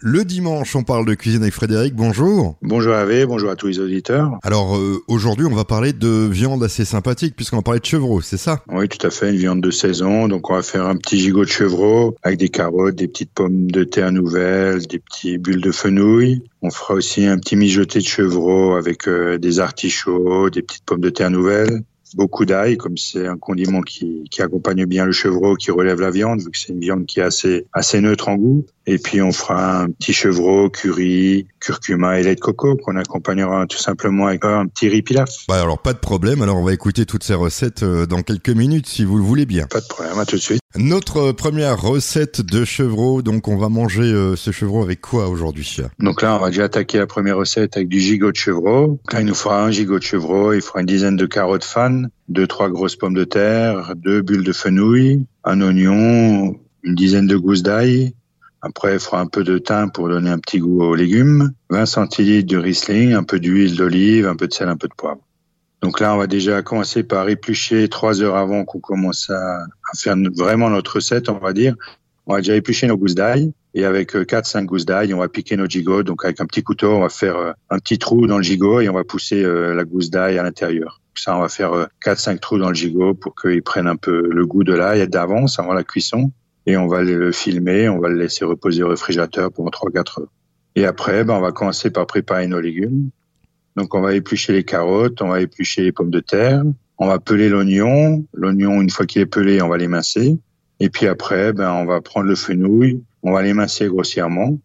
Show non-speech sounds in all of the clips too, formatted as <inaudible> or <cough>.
Le dimanche, on parle de cuisine avec Frédéric. Bonjour. Bonjour Hervé, bonjour à tous les auditeurs. Alors euh, aujourd'hui, on va parler de viande assez sympathique puisqu'on va parler de chevreau, c'est ça? Oui, tout à fait, une viande de saison. Donc on va faire un petit gigot de chevreau avec des carottes, des petites pommes de terre nouvelles, des petits bulles de fenouil. On fera aussi un petit mijoté de chevreau avec euh, des artichauts, des petites pommes de terre nouvelles, beaucoup d'ail, comme c'est un condiment qui, qui accompagne bien le chevreau, qui relève la viande, vu que c'est une viande qui est assez, assez neutre en goût. Et puis on fera un petit chevreau, curry, curcuma et lait de coco qu'on accompagnera tout simplement avec un petit riz pilaf. Bah alors pas de problème, alors on va écouter toutes ces recettes euh, dans quelques minutes si vous le voulez bien. Pas de problème, à tout de suite. Notre première recette de chevreau, donc on va manger euh, ce chevreau avec quoi aujourd'hui? Donc là on va déjà attaquer la première recette avec du gigot de chevreau. Là il nous fera un gigot de chevreau, il fera une dizaine de carottes fan, deux trois grosses pommes de terre, deux bulles de fenouil, un oignon, une dizaine de gousses d'ail, après, il fera un peu de thym pour donner un petit goût aux légumes. 20 centilitres de Riesling, un peu d'huile d'olive, un peu de sel, un peu de poivre. Donc là, on va déjà commencer par éplucher trois heures avant qu'on commence à, faire vraiment notre recette, on va dire. On va déjà éplucher nos gousses d'ail. Et avec 4-5 euh, gousses d'ail, on va piquer nos gigots. Donc avec un petit couteau, on va faire euh, un petit trou dans le gigot et on va pousser euh, la gousse d'ail à l'intérieur. Ça, on va faire 4-5 trous dans le gigot pour qu'il prenne un peu le goût de l'ail d'avance avant la cuisson et on va le filmer, on va le laisser reposer au réfrigérateur pendant 3-4 heures. Et après, ben, on va commencer par préparer nos légumes. Donc on va éplucher les carottes, on va éplucher les pommes de terre, on va peler l'oignon. L'oignon, une fois qu'il est pelé, on va l'émincer. Et puis après, ben, on va prendre le fenouil, on va l'émincer grossièrement.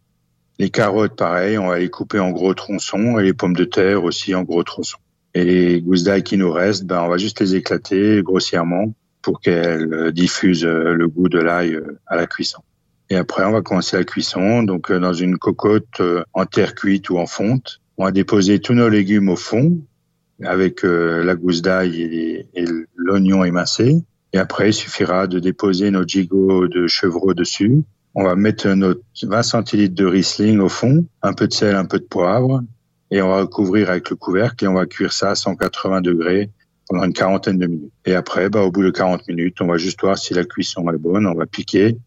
Les carottes, pareil, on va les couper en gros tronçons et les pommes de terre aussi en gros tronçons. Et les gousses d'ail qui nous restent, ben, on va juste les éclater grossièrement pour qu'elle euh, diffuse euh, le goût de l'ail euh, à la cuisson. Et après, on va commencer la cuisson. Donc, dans une cocotte en terre cuite ou en fonte, on va déposer tous nos légumes au fond avec la gousse d'ail et, l'oignon émincé. Et après, il suffira de déposer nos gigots de chevreau dessus. On va mettre notre 20 centilitres de Riesling au fond, un peu de sel, un peu de poivre, et on va recouvrir avec le couvercle et on va cuire ça à 180 degrés une quarantaine de minutes. Et après, bah, au bout de 40 minutes, on va juste voir si la cuisson est bonne. On va piquer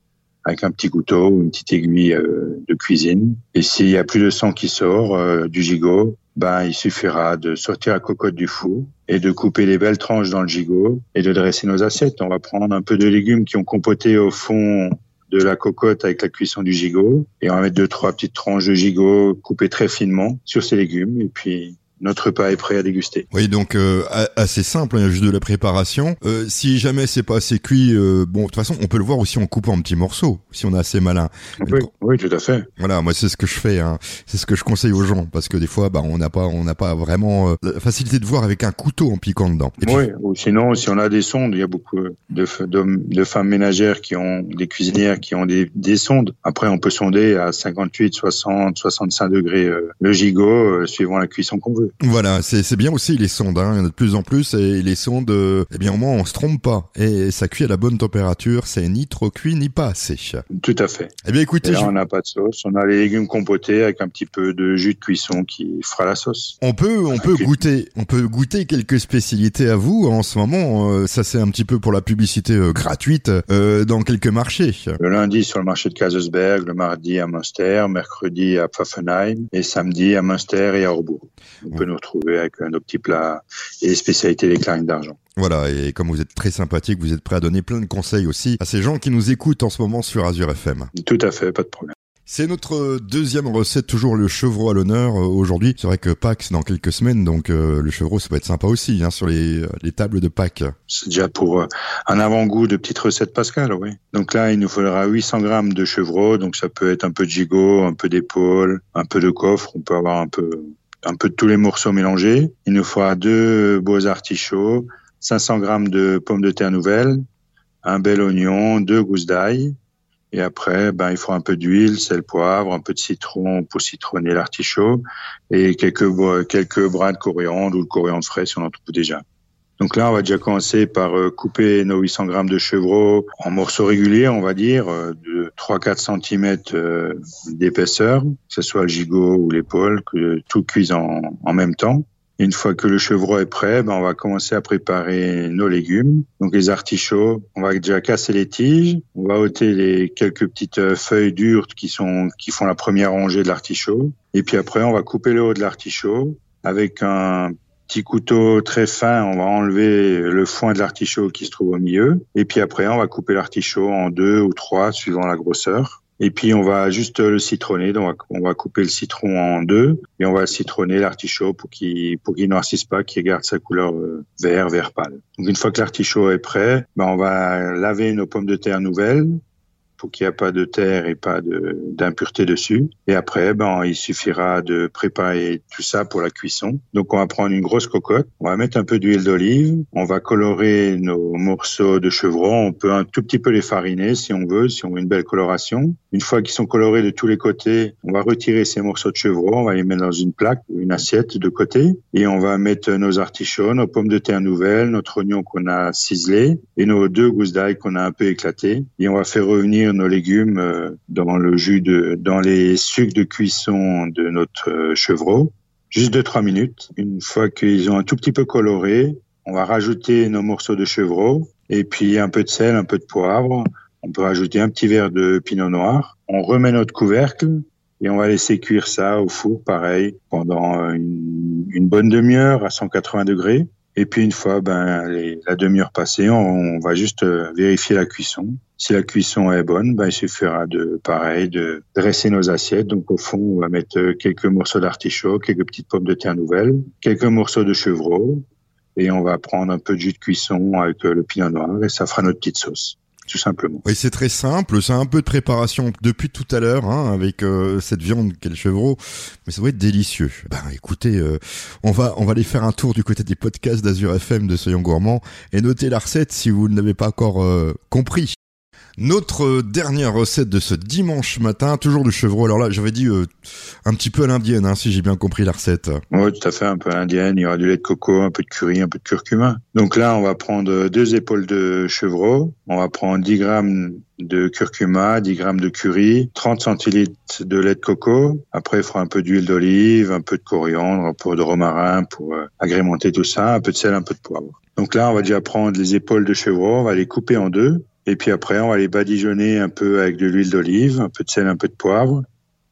avec un petit couteau ou une petite aiguille euh, de cuisine. Et s'il y a plus de sang qui sort euh, du gigot, ben, il suffira de sortir la cocotte du four et de couper les belles tranches dans le gigot et de dresser nos assiettes. On va prendre un peu de légumes qui ont compoté au fond de la cocotte avec la cuisson du gigot et on va mettre deux, trois petites tranches de gigot coupées très finement sur ces légumes et puis notre repas est prêt à déguster. Oui, donc euh, assez simple, il y a juste de la préparation. Euh, si jamais c'est pas assez cuit, euh, bon, de toute façon, on peut le voir aussi en coupant en petits morceaux, si on est assez malin. Oui, oui tout à fait. Voilà, moi c'est ce que je fais, hein. c'est ce que je conseille aux gens, parce que des fois, bah, on n'a pas, on n'a pas vraiment euh, la facilité de voir avec un couteau en piquant dedans. oui, ou sinon, si on a des sondes, il y a beaucoup de, de, femmes ménagères qui ont des cuisinières qui ont des, des, sondes. Après, on peut sonder à 58, 60, 65 degrés le gigot, suivant la cuisson qu'on veut. Voilà, c'est bien aussi les sondes, hein. il y en a de plus en plus, et les sondes, euh, eh bien au moins on se trompe pas, et ça cuit à la bonne température, c'est ni trop cuit ni pas assez. Tout à fait. Eh bien écoutez, là, on n'a pas de sauce, on a les légumes compotés avec un petit peu de jus de cuisson qui fera la sauce. On peut, on peut goûter, on peut goûter quelques spécialités à vous en ce moment. Euh, ça c'est un petit peu pour la publicité euh, gratuite dans quelques marchés. Le lundi sur le marché de Kazelsberg, le mardi à Münster, mercredi à Pfaffenheim et samedi à Münster et à Orbourg peut nous retrouver avec nos petits plats et les spécialités des clarines d'argent. Voilà, et comme vous êtes très sympathique, vous êtes prêt à donner plein de conseils aussi à ces gens qui nous écoutent en ce moment sur Azure FM. Tout à fait, pas de problème. C'est notre deuxième recette, toujours le chevreau à l'honneur euh, aujourd'hui. C'est vrai que Pâques dans quelques semaines, donc euh, le chevreau ça peut être sympa aussi hein, sur les, euh, les, tables de Pâques. C'est déjà pour un avant-goût de petite recette pascal, oui. Donc là, il nous faudra 800 grammes de chevreau, donc ça peut être un peu de gigot, un peu d'épaule, un peu de coffre. On peut avoir un peu un peu de tous les morceaux mélangés. Il nous faudra deux beaux artichauts, 500 grammes de pommes de terre nouvelles, un bel oignon, deux gousses d'ail. Et après, ben, il faut un peu d'huile, sel, poivre, un peu de citron pour citronner l'artichaut et quelques, quelques bras de coriandre ou le coriandre frais si on en trouve déjà. Donc là, on va déjà commencer par euh, couper nos 800 grammes de chevreau en morceaux réguliers, on va dire, euh, de 3-4 cm d'épaisseur, que ce soit le gigot ou l'épaule, que tout cuise en, en même temps. Une fois que le chevreau est prêt, ben on va commencer à préparer nos légumes. Donc les artichauts, on va déjà casser les tiges, on va ôter les quelques petites euh, feuilles dures qui sont qui font la première rangée de l'artichaut. Et puis après, on va couper le haut de l'artichaut avec un petit couteau très fin, on va enlever le foin de l'artichaut qui se trouve au milieu. Et puis après, on va couper l'artichaut en deux ou trois suivant la grosseur. Et puis on va juste le citronner, donc on va couper le citron en deux et on va citronner l'artichaut pour qu'il pour qu'il noircisse pas, qu'il garde sa couleur euh, vert vert pâle. Donc une fois que l'artichaut est prêt, ben on va laver nos pommes de terre nouvelles pour qu'il n'y ait pas de terre et pas d'impureté dessus. Et après, ben, il suffira de préparer tout ça pour la cuisson. Donc, on va prendre une grosse cocotte, on va mettre un peu d'huile d'olive, on va colorer nos morceaux de chevron. On peut un tout petit peu les fariner si on veut, si on veut une belle coloration. Une fois qu'ils sont colorés de tous les côtés, on va retirer ces morceaux de chevron, on va les mettre dans une plaque, une assiette de côté, et on va mettre nos artichauts, nos pommes de terre nouvelles, notre oignon qu'on a ciselé et nos deux gousses d'ail qu'on a un peu éclatés. Et on va faire revenir nos légumes euh, dans le jus de, dans les sucs de cuisson de notre euh, chevreau, juste de trois minutes. Une fois qu'ils ont un tout petit peu coloré, on va rajouter nos morceaux de chevreau et puis un peu de sel, un peu de poivre. On peut rajouter un petit verre de pinot noir. On remet notre couvercle et on va laisser cuire ça au four, pareil, pendant une, une bonne demi-heure à 180 degrés. Et puis une fois ben, la demi-heure passée, on, va juste euh, vérifier la cuisson. Si la cuisson est bonne, ben, il suffira de pareil de dresser nos assiettes. Donc au fond, on va mettre quelques morceaux d'artichaut, quelques petites pommes de terre nouvelles, quelques morceaux de chevreau, et on va prendre un peu de jus de cuisson avec le pinot noir, et ça fera notre petite sauce tout simplement. Oui, c'est très simple. C'est un peu de préparation depuis tout à l'heure, hein, avec euh, cette viande qu'est chevreau, mais ça va être délicieux. Ben, écoutez, euh, on va on va aller faire un tour du côté des podcasts d'Azur FM de Soyons Gourmands et noter la recette si vous ne l'avez pas encore euh, compris. Notre dernière recette de ce dimanche matin, toujours du chevreau. Alors là, j'avais dit euh, un petit peu à l'indienne, hein, si j'ai bien compris la recette. Oui, tout à fait, un peu à l'indienne. Il y aura du lait de coco, un peu de curry, un peu de curcuma. Donc là, on va prendre deux épaules de chevreau. On va prendre 10 grammes de curcuma, 10 grammes de curry, 30 centilitres de lait de coco. Après, il fera un peu d'huile d'olive, un peu de coriandre, un peu de romarin pour euh, agrémenter tout ça, un peu de sel, un peu de poivre. Donc là, on va déjà prendre les épaules de chevreau, on va les couper en deux. Et puis après, on va les badigeonner un peu avec de l'huile d'olive, un peu de sel, un peu de poivre.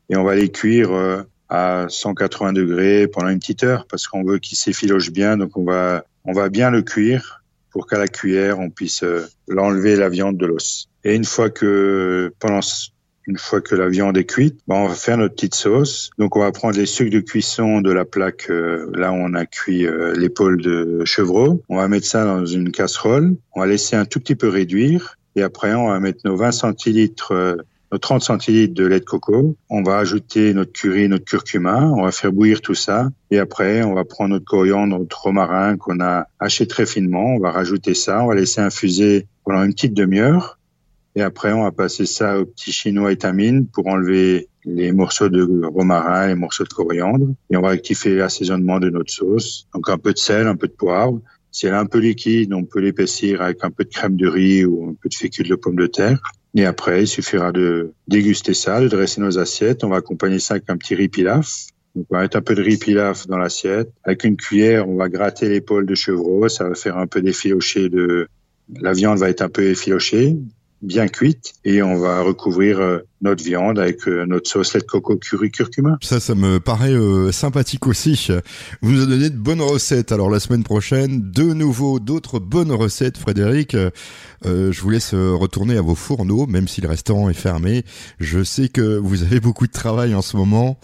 Et on va les cuire euh, à 180 degrés pendant une petite heure parce qu'on veut qu'ils s'effilochent bien. Donc on va, on va bien le cuire pour qu'à la cuillère, on puisse euh, l'enlever la viande de l'os. Et une fois que, pendant une fois que la viande est cuite, ben on va faire notre petite sauce. Donc on va prendre les sucres de cuisson de la plaque euh, là où on a cuit l'épaule de chevreau. On va mettre ça dans une casserole. On va laisser un tout petit peu réduire. Et après, on va mettre nos 20 centilitres, euh, nos 30 centilitres de lait de coco. On va ajouter notre curry, notre curcuma. On va faire bouillir tout ça. Et après, on va prendre notre coriandre, notre romarin qu'on a haché très finement. On va rajouter ça. On va laisser infuser pendant une petite demi-heure. Et après, on va passer ça au petit chinois étamine pour enlever les morceaux de romarin, les morceaux de coriandre. Et on va rectifier l'assaisonnement de notre sauce. Donc un peu de sel, un peu de poivre. Si elle est un peu liquide, on peut l'épaissir avec un peu de crème de riz ou un peu de fécule de pomme de terre. Et après, il suffira de déguster ça, de dresser nos assiettes. On va accompagner ça avec un petit riz pilaf. Donc, on va mettre un peu de riz pilaf dans l'assiette. Avec une cuillère, on va gratter l'épaule de chevreau. Ça va faire un peu d'effiloché de, la viande va être un peu effilochée bien cuite et on va recouvrir euh, notre viande avec euh, notre sauce lait de coco curry curcuma. Ça, ça me paraît euh, sympathique aussi. Vous nous avez donné de bonnes recettes. Alors la semaine prochaine, de nouveau d'autres bonnes recettes, Frédéric. je vous laisse retourner à vos fourneaux, même si le restaurant est fermé. Je sais que vous avez <laughs> beaucoup de travail en ce moment,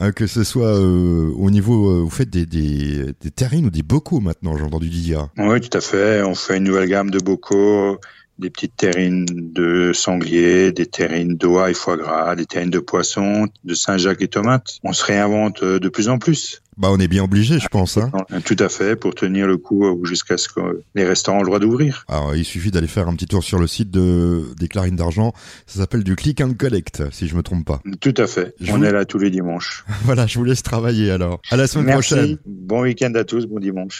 hein, que ce soit au niveau, vous faites des, des, des terrines ou des bocaux maintenant, j'ai entendu dire. Oui, tout à fait. On fait une nouvelle gamme de bocaux des petites terrines de sanglier, des terrines d'oie et foie gras, des terrines de poisson, de Saint-Jacques et tomates. On se réinvente euh, de plus en plus. Bah, on est bien obligé, je pense. Hein. Tout à fait, pour tenir le coup euh, jusqu'à ce que les restaurants aient le droit d'ouvrir. Alors, il suffit d'aller faire un petit tour sur le site de, des Clarines d'Argent. Ça s'appelle du click and collect, si je me trompe pas. Tout à fait. on est là tous les dimanches. <laughs> voilà, je vous laisse travailler alors. À la semaine Merci. prochaine. Bon week-end à tous, bon dimanche.